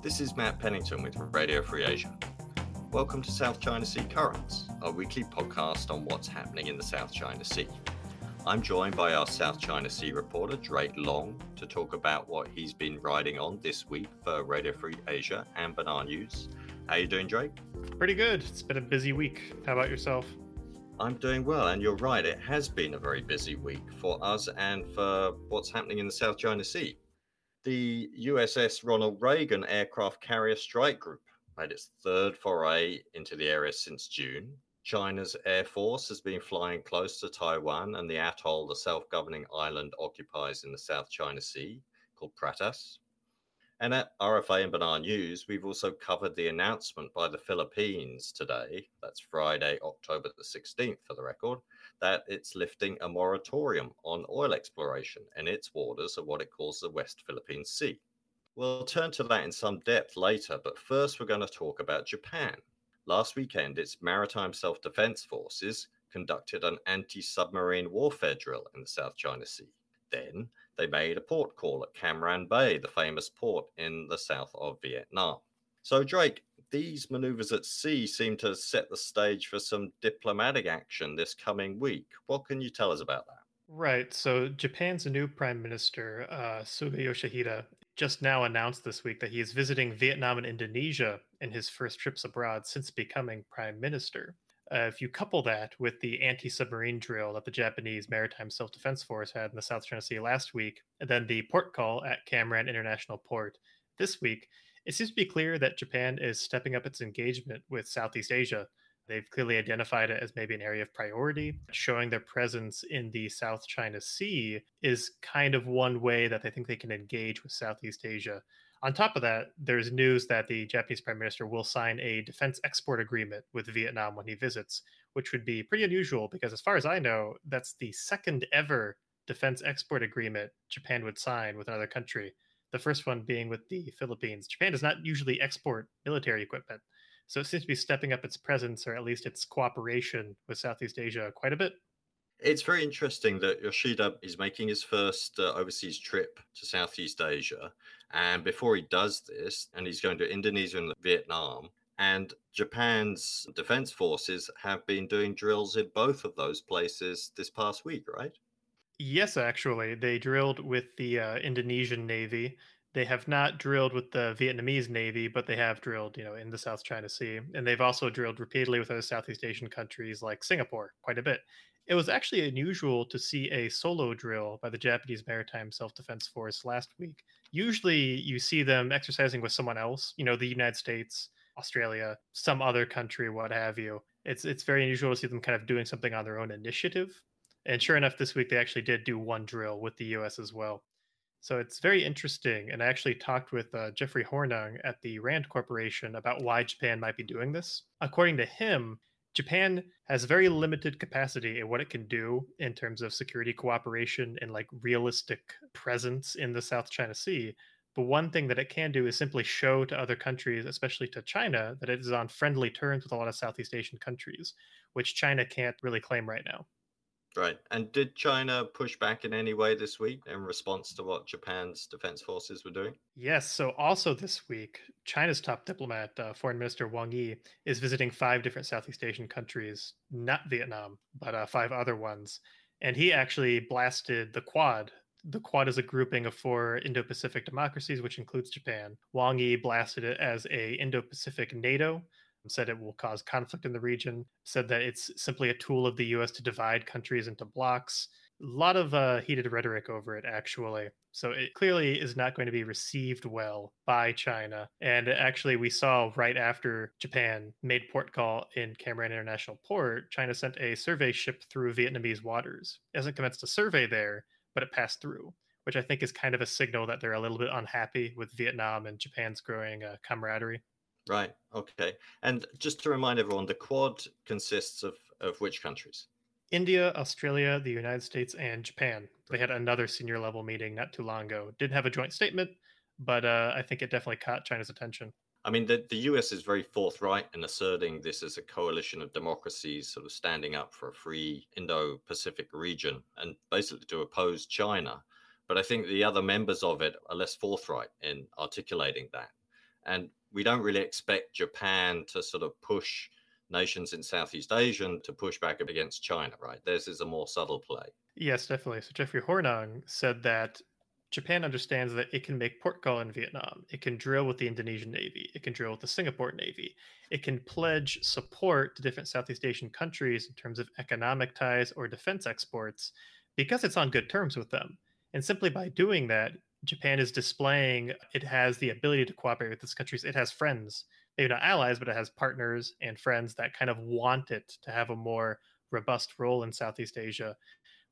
This is Mat Pennington with Radio Free Asia. Welcome to South China Sea Currents, our weekly podcast on what's happening in the South China Sea. I'm joined by our South China Sea reporter, Drake Long, to talk about what he's been riding on this week for Radio Free Asia and Benar News. How are you doing, Drake? Pretty good. It's been a busy week. How about yourself? I'm doing well, and you're right. It has been a very busy week for us and for what's happening in the South China Sea. The USS Ronald Reagan aircraft carrier strike group made its third foray into the area since June. China's Air Force has been flying close to Taiwan and the atoll the self governing island occupies in the South China Sea called Pratas. And at RFA and Benar News, we've also covered the announcement by the Philippines today, that's Friday, October the 16th for the record, that it's lifting a moratorium on oil exploration in its waters of what it calls the West Philippine Sea. We'll turn to that in some depth later, but first we're going to talk about Japan. Last weekend, its Maritime Self Defense Forces conducted an anti submarine warfare drill in the South China Sea. Then they made a port call at Cam Ranh Bay, the famous port in the south of Vietnam. So, Drake, these maneuvers at sea seem to set the stage for some diplomatic action this coming week. What can you tell us about that? Right. So, Japan's new prime minister, uh, Suga Yoshihide, just now announced this week that he is visiting Vietnam and Indonesia in his first trips abroad since becoming prime minister. Uh, if you couple that with the anti submarine drill that the Japanese Maritime Self Defense Force had in the South China Sea last week, and then the port call at Cam Ranh International Port this week, it seems to be clear that Japan is stepping up its engagement with Southeast Asia. They've clearly identified it as maybe an area of priority. Showing their presence in the South China Sea is kind of one way that they think they can engage with Southeast Asia. On top of that, there's news that the Japanese prime minister will sign a defense export agreement with Vietnam when he visits, which would be pretty unusual because, as far as I know, that's the second ever defense export agreement Japan would sign with another country. The first one being with the Philippines. Japan does not usually export military equipment, so it seems to be stepping up its presence or at least its cooperation with Southeast Asia quite a bit. It's very interesting that Yoshida is making his first uh, overseas trip to Southeast Asia. And before he does this, and he's going to Indonesia and Vietnam, and Japan's defense forces have been doing drills in both of those places this past week, right? Yes, actually. They drilled with the uh, Indonesian Navy. They have not drilled with the Vietnamese Navy, but they have drilled, you know, in the South China Sea. And they've also drilled repeatedly with other Southeast Asian countries like Singapore quite a bit. It was actually unusual to see a solo drill by the Japanese Maritime Self Defense Force last week. Usually you see them exercising with someone else, you know, the United States, Australia, some other country, what have you. It's it's very unusual to see them kind of doing something on their own initiative. And sure enough, this week they actually did do one drill with the US as well. So it's very interesting. And I actually talked with uh, Jeffrey Hornung at the RAND Corporation about why Japan might be doing this. According to him, Japan has very limited capacity in what it can do in terms of security cooperation and like realistic presence in the South China Sea. But one thing that it can do is simply show to other countries, especially to China, that it is on friendly terms with a lot of Southeast Asian countries, which China can't really claim right now. Right. And did China push back in any way this week in response to what Japan's defense forces were doing? Yes. So, also this week, China's top diplomat, uh, Foreign Minister Wang Yi, is visiting five different Southeast Asian countries, not Vietnam, but uh, five other ones. And he actually blasted the Quad. The Quad is a grouping of four Indo-Pacific democracies, which includes Japan. Wang Yi blasted it as a Indo-Pacific NATO, said it will cause conflict in the region, said that it's simply a tool of the US to divide countries into blocks. A lot of uh, heated rhetoric over it, actually. So it clearly is not going to be received well by China. And actually, we saw right after Japan made port call in Cam Ranh International Port, China sent a survey ship through Vietnamese waters. It hasn't commenced a survey there, but it passed through, which I think is kind of a signal that they're a little bit unhappy with Vietnam and Japan's growing uh, camaraderie. Right. Okay. And just to remind everyone, the Quad consists of, of which countries? India, Australia, the United States, and Japan. They had another senior level meeting not too long ago. Didn't have a joint statement, but uh, I think it definitely caught China's attention. I mean, the, the US is very forthright in asserting this as a coalition of democracies sort of standing up for a free Indo Pacific region and basically to oppose China. But I think the other members of it are less forthright in articulating that. And we don't really expect Japan to sort of push nations in Southeast Asia to push back against China, right? This is a more subtle play. Yes, definitely. So Jeffrey Hornung said that Japan understands that it can make port call in Vietnam. It can drill with the Indonesian Navy. It can drill with the Singapore Navy. It can pledge support to different Southeast Asian countries in terms of economic ties or defense exports because it's on good terms with them. And simply by doing that, Japan is displaying it has the ability to cooperate with these countries. It has friends, maybe not allies, but it has partners and friends that kind of want it to have a more robust role in Southeast Asia.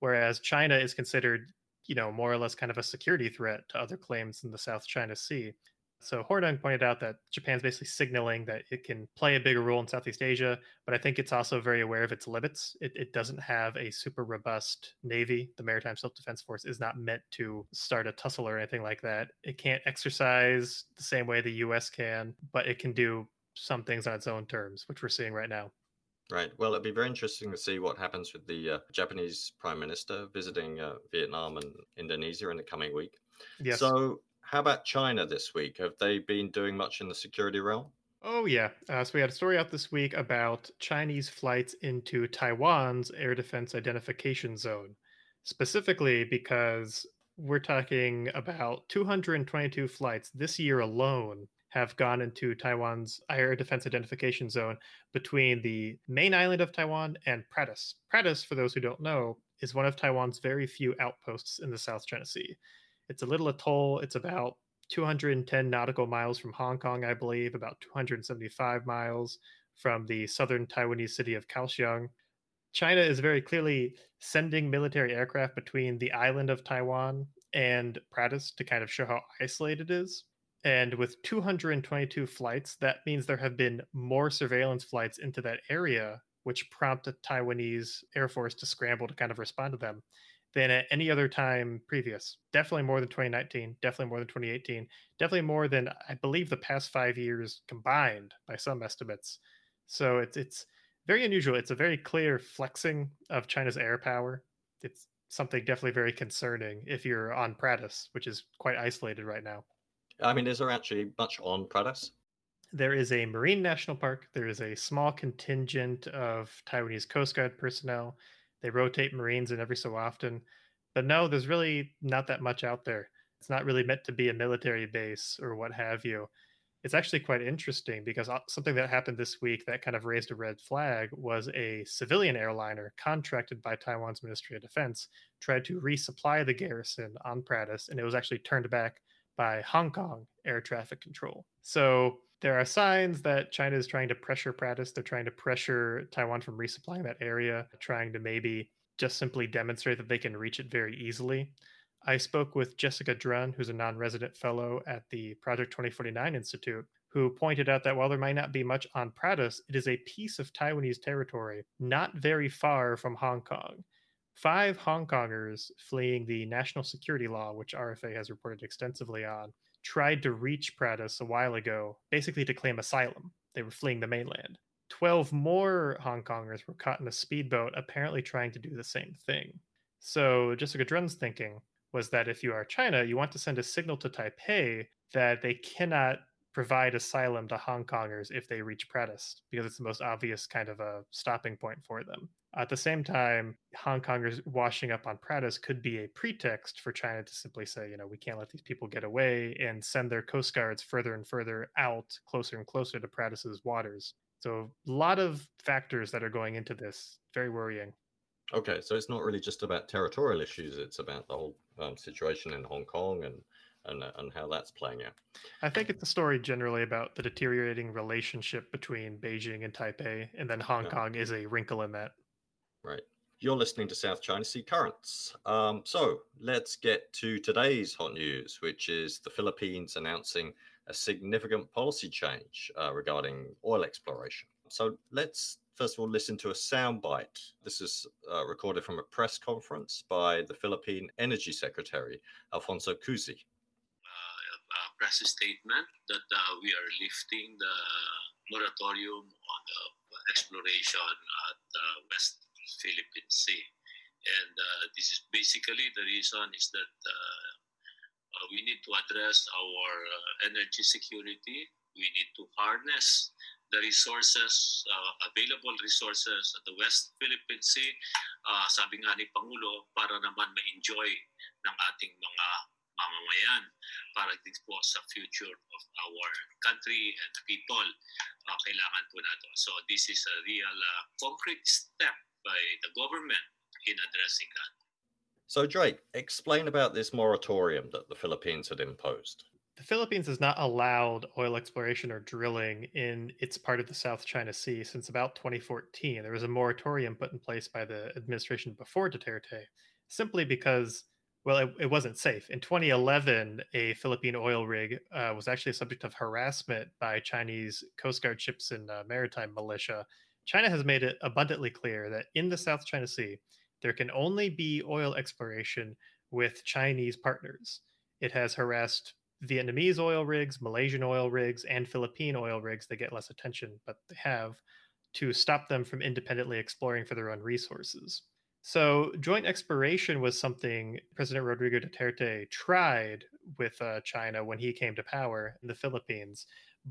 Whereas China is considered, you know, more or less kind of a security threat to other claims in the South China Sea. So Hornung pointed out that Japan's basically signaling that it can play a bigger role in Southeast Asia, but I think it's also very aware of its limits. It, it doesn't have a super robust navy. The Maritime Self Defense Force is not meant to start a tussle or anything like that. It can't exercise the same way the U.S. can, but it can do some things on its own terms, which we're seeing right now. Right. Well, it'd be very interesting to see what happens with the uh, Japanese Prime Minister visiting uh, Vietnam and Indonesia in the coming week. Yes. So, how about China this week? Have they been doing much in the security realm? Oh, yeah. Uh, so we had a story out this week about Chinese flights into Taiwan's air defense identification zone, specifically because we're talking about 222 flights this year alone have gone into Taiwan's air defense identification zone between the main island of Taiwan and Pratas. Pratas, for those who don't know, is one of Taiwan's very few outposts in the South China Sea. It's a little atoll. It's about 210 nautical miles from Hong Kong, I believe, about 275 miles from the southern Taiwanese city of Kaohsiung. China is very clearly sending military aircraft between the island of Taiwan and Pratas to kind of show how isolated it is. And with 222 flights, that means there have been more surveillance flights into that area, which prompted Taiwanese Air Force to scramble to kind of respond to them than at any other time previous. Definitely more than 2019, definitely more than 2018, definitely more than I believe the past five years combined by some estimates. So it's it's very unusual. It's a very clear flexing of China's air power. It's something definitely very concerning if you're on Pratas, which is quite isolated right now. I mean, is there actually much on Pratas? There is a marine national park. There is a small contingent of Taiwanese Coast Guard personnel they rotate Marines in every so often. But no, there's really not that much out there. It's not really meant to be a military base or what have you. It's actually quite interesting because uh, something that happened this week that kind of raised a red flag was a civilian airliner contracted by Taiwan's Ministry of Defense tried to resupply the garrison on Pratas, and it was actually turned back by Hong Kong air traffic control. So there are signs that China is trying to pressure Pratas. They're trying to pressure Taiwan from resupplying that area, trying to maybe just simply demonstrate that they can reach it very easily. I spoke with Jessica Drun, who's a non resident fellow at the Project 2049 Institute, who pointed out that while there might not be much on Pratas, it is a piece of Taiwanese territory not very far from Hong Kong. Five Hong Kongers fleeing the national security law, which RFA has reported extensively on, tried to reach Pratas a while ago, basically to claim asylum. They were fleeing the mainland. 12 more Hong Kongers were caught in a speedboat, apparently trying to do the same thing. So, Jessica Drun's thinking was that if you are China, you want to send a signal to Taipei that they cannot provide asylum to Hong Kongers if they reach Pratas, because it's the most obvious kind of a stopping point for them. At the same time, Hong Kongers washing up on Pratas could be a pretext for China to simply say, you know, we can't let these people get away and send their coast guards further and further out, closer and closer to Pratas's waters. So a lot of factors that are going into this. Very worrying. Okay, so it's not really just about territorial issues; it's about the whole um, situation in Hong Kong and and and how that's playing out. I think it's a story generally about the deteriorating relationship between Beijing and Taipei, and then Hong yeah. Kong is a wrinkle in that. Right. You're listening to South China Sea Currents. Um, so let's get to today's hot news, which is the Philippines announcing a significant policy change uh, regarding oil exploration. So let's first of all listen to a soundbite. This is uh, recorded from a press conference by the Philippine Energy Secretary, Alfonso Cusi. Uh, press statement that uh, we are lifting the moratorium on the exploration at uh, West Philippine Sea. And uh, this is basically the reason is that uh, uh, we need to address our uh, energy security. We need to harness the resources, uh, available resources at the West Philippine Sea, uh, sabi nga ni Pangulo, para naman ma-enjoy ng ating mga mamamayan para din po sa future of our country and people. Uh, kailangan po nato. So this is a real uh, concrete step by the government in addressing that. So Drake, explain about this moratorium that the Philippines had imposed the Philippines has not allowed oil exploration or drilling in its part of the South China Sea since about 2014. There was a moratorium put in place by the administration before Duterte, simply because, well, it, it wasn't safe. In 2011, a Philippine oil rig uh, was actually a subject of harassment by Chinese Coast Guard ships and uh, maritime militia. China has made it abundantly clear that in the South China Sea, there can only be oil exploration with Chinese partners. It has harassed Vietnamese oil rigs, Malaysian oil rigs, and Philippine oil rigs that get less attention, but they have to stop them from independently exploring for their own resources. So, joint exploration was something President Rodrigo Duterte tried with uh, China when he came to power in the Philippines.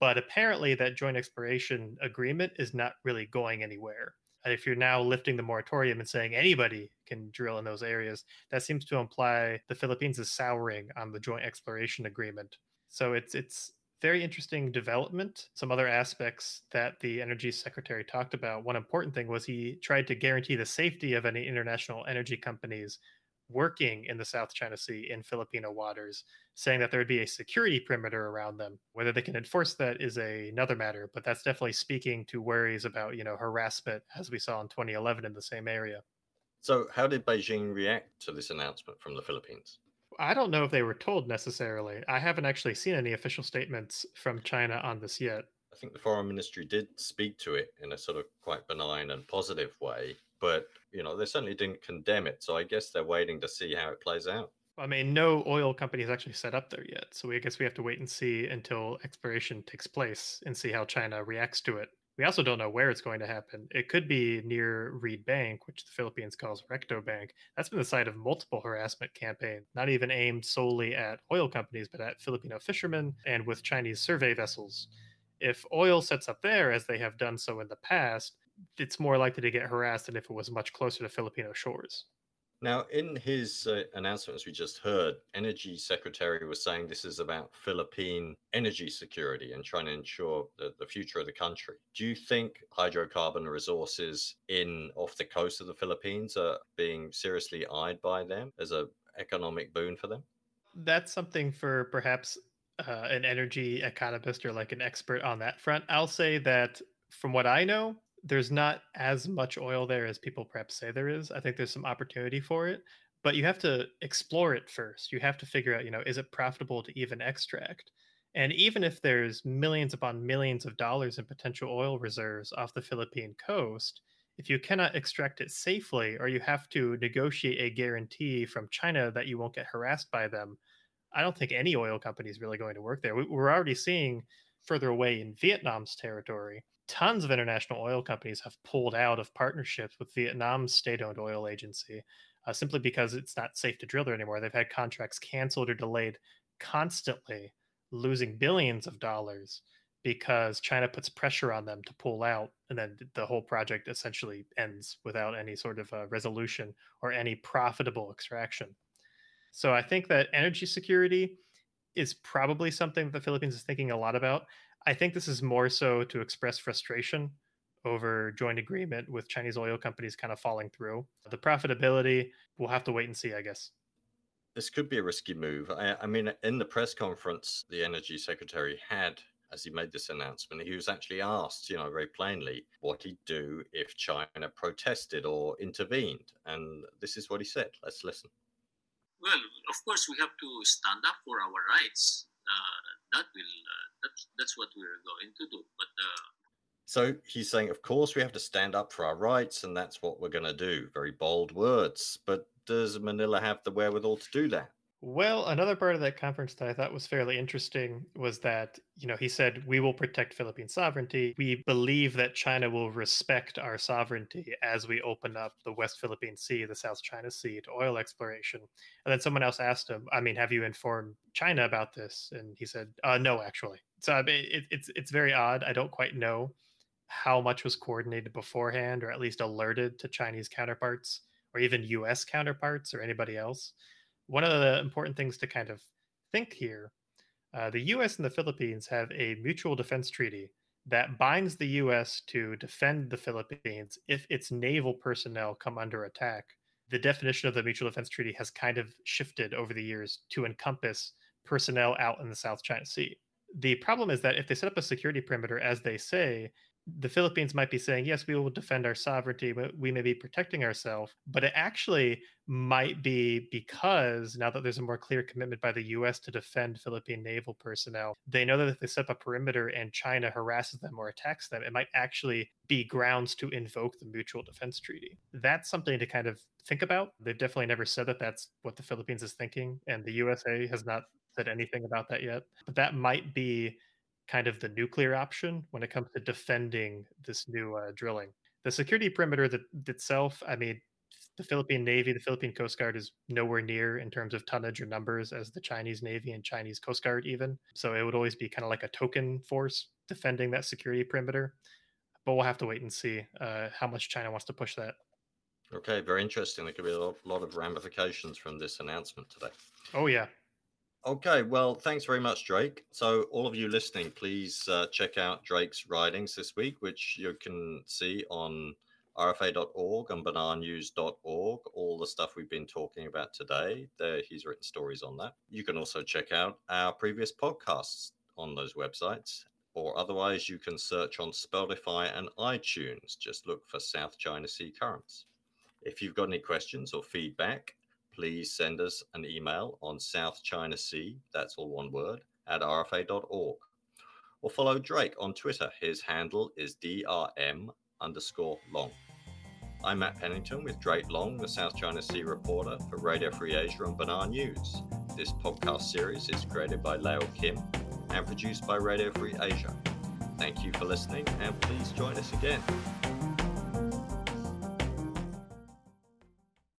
But apparently, that joint exploration agreement is not really going anywhere if you're now lifting the moratorium and saying anybody can drill in those areas, that seems to imply the Philippines is souring on the joint exploration agreement. So it's it's very interesting development. Some other aspects that the energy secretary talked about. One important thing was he tried to guarantee the safety of any international energy companies working in the South China Sea in Filipino waters, saying that there would be a security perimeter around them. Whether they can enforce that is a, another matter, but that's definitely speaking to worries about, you know, harassment as we saw in 2011 in the same area. So, how did Beijing react to this announcement from the Philippines? I don't know if they were told necessarily. I haven't actually seen any official statements from China on this yet. I think the foreign ministry did speak to it in a sort of quite benign and positive way but you know they certainly didn't condemn it. So I guess they're waiting to see how it plays out. I mean, no oil company is actually set up there yet, so we I guess we have to wait and see until exploration takes place and see how China reacts to it. We also don't know where it's going to happen. It could be near Reed Bank, which the Philippines calls Recto Bank. That's been the site of multiple harassment campaigns, not even aimed solely at oil companies, but at Filipino fishermen and with Chinese survey vessels. If oil sets up there, as they have done so in the past, it's more likely to get harassed than if it was much closer to Filipino shores. Now, in his uh, announcements we just heard, Energy Secretary was saying this is about Philippine energy security and trying to ensure the, the future of the country. Do you think hydrocarbon resources in off the coast of the Philippines are being seriously eyed by them as an economic boon for them? That's something for perhaps uh, an energy economist or like an expert on that front. I'll say that from what I know, there's not as much oil there as people perhaps say there is. I think there's some opportunity for it, but you have to explore it first. You have to figure out, you know, is it profitable to even extract? And even if there's millions upon millions of dollars in potential oil reserves off the Philippine coast, if you cannot extract it safely or you have to negotiate a guarantee from China that you won't get harassed by them, I don't think any oil company is really going to work there. We're already seeing further away in Vietnam's territory tons of international oil companies have pulled out of partnerships with Vietnam's state owned oil agency uh, simply because it's not safe to drill there anymore. They've had contracts canceled or delayed constantly, losing billions of dollars because China puts pressure on them to pull out, and then the whole project essentially ends without any sort of uh, resolution or any profitable extraction. So I think that energy security is probably something that the Philippines is thinking a lot about. I think this is more so to express frustration over joint agreement with Chinese oil companies kind of falling through. The profitability, we'll have to wait and see, I guess. This could be a risky move. I, I mean, in the press conference, the energy secretary had as he made this announcement, he was actually asked, you know, very plainly what he'd do if China protested or intervened. And this is what he said. Let's listen. Well, of course, we have to stand up for our rights. Uh, that will uh, that's that's what we're going to do. But uh, so he's saying, of course, we have to stand up for our rights, and that's what we're going to do. Very bold words, but does Manila have the wherewithal to do that? Well, another part of that conference that I thought was fairly interesting was that, you know, he said, we will protect Philippine sovereignty. We believe that China will respect our sovereignty as we open up the West Philippine Sea, the South China Sea to oil exploration. And then someone else asked him, I mean, have you informed China about this? And he said, uh, no, actually. So I mean, it, it's, it's very odd. I don't quite know how much was coordinated beforehand or at least alerted to Chinese counterparts or even US counterparts or anybody else one of the important things to kind of think here uh, the US and the Philippines have a mutual defense treaty that binds the US to defend the Philippines if its naval personnel come under attack. The definition of the mutual defense treaty has kind of shifted over the years to encompass personnel out in the South China Sea. The problem is that if they set up a security perimeter, as they say, the Philippines might be saying, yes, we will defend our sovereignty, but we may be protecting ourselves, but it actually might be because now that there's a more clear commitment by the US to defend Philippine naval personnel, they know that if they set up a perimeter and China harasses them or attacks them, it might actually be grounds to invoke the Mutual Defense Treaty. That's something to kind of think about. They've definitely never said that that's what the Philippines is thinking, and the USA has not said anything about that yet. But that might be kind of the nuclear option when it comes to defending this new uh, drilling. The security perimeter that itself, I mean, the Philippine Navy, the Philippine Coast Guard is nowhere near in terms of tonnage or numbers as the Chinese Navy and Chinese Coast Guard, even. So it would always be kind of like a token force defending that security perimeter. But we'll have to wait and see uh, how much China wants to push that. Okay, very interesting. There could be a lot, lot of ramifications from this announcement today. Oh, yeah. Okay, well, thanks very much, Drake. So, all of you listening, please uh, check out Drake's writings this week, which you can see on rfa.org and benarnews.org. All the stuff we've been talking about today, there he's written stories on that. You can also check out our previous podcasts on those websites, or otherwise, you can search on Spotify and iTunes. Just look for South China Sea Currents. If you've got any questions or feedback, please send us an email on South China Sea, that's all one word, at rfa.org. Or follow Drake on Twitter. His handle is DRM underscore long. I'm Mat Pennington with Drake Long, the South China Sea reporter for Radio Free Asia and Benar News. This podcast series is created by Leo Kim and produced by Radio Free Asia. Thank you for listening and please join us again.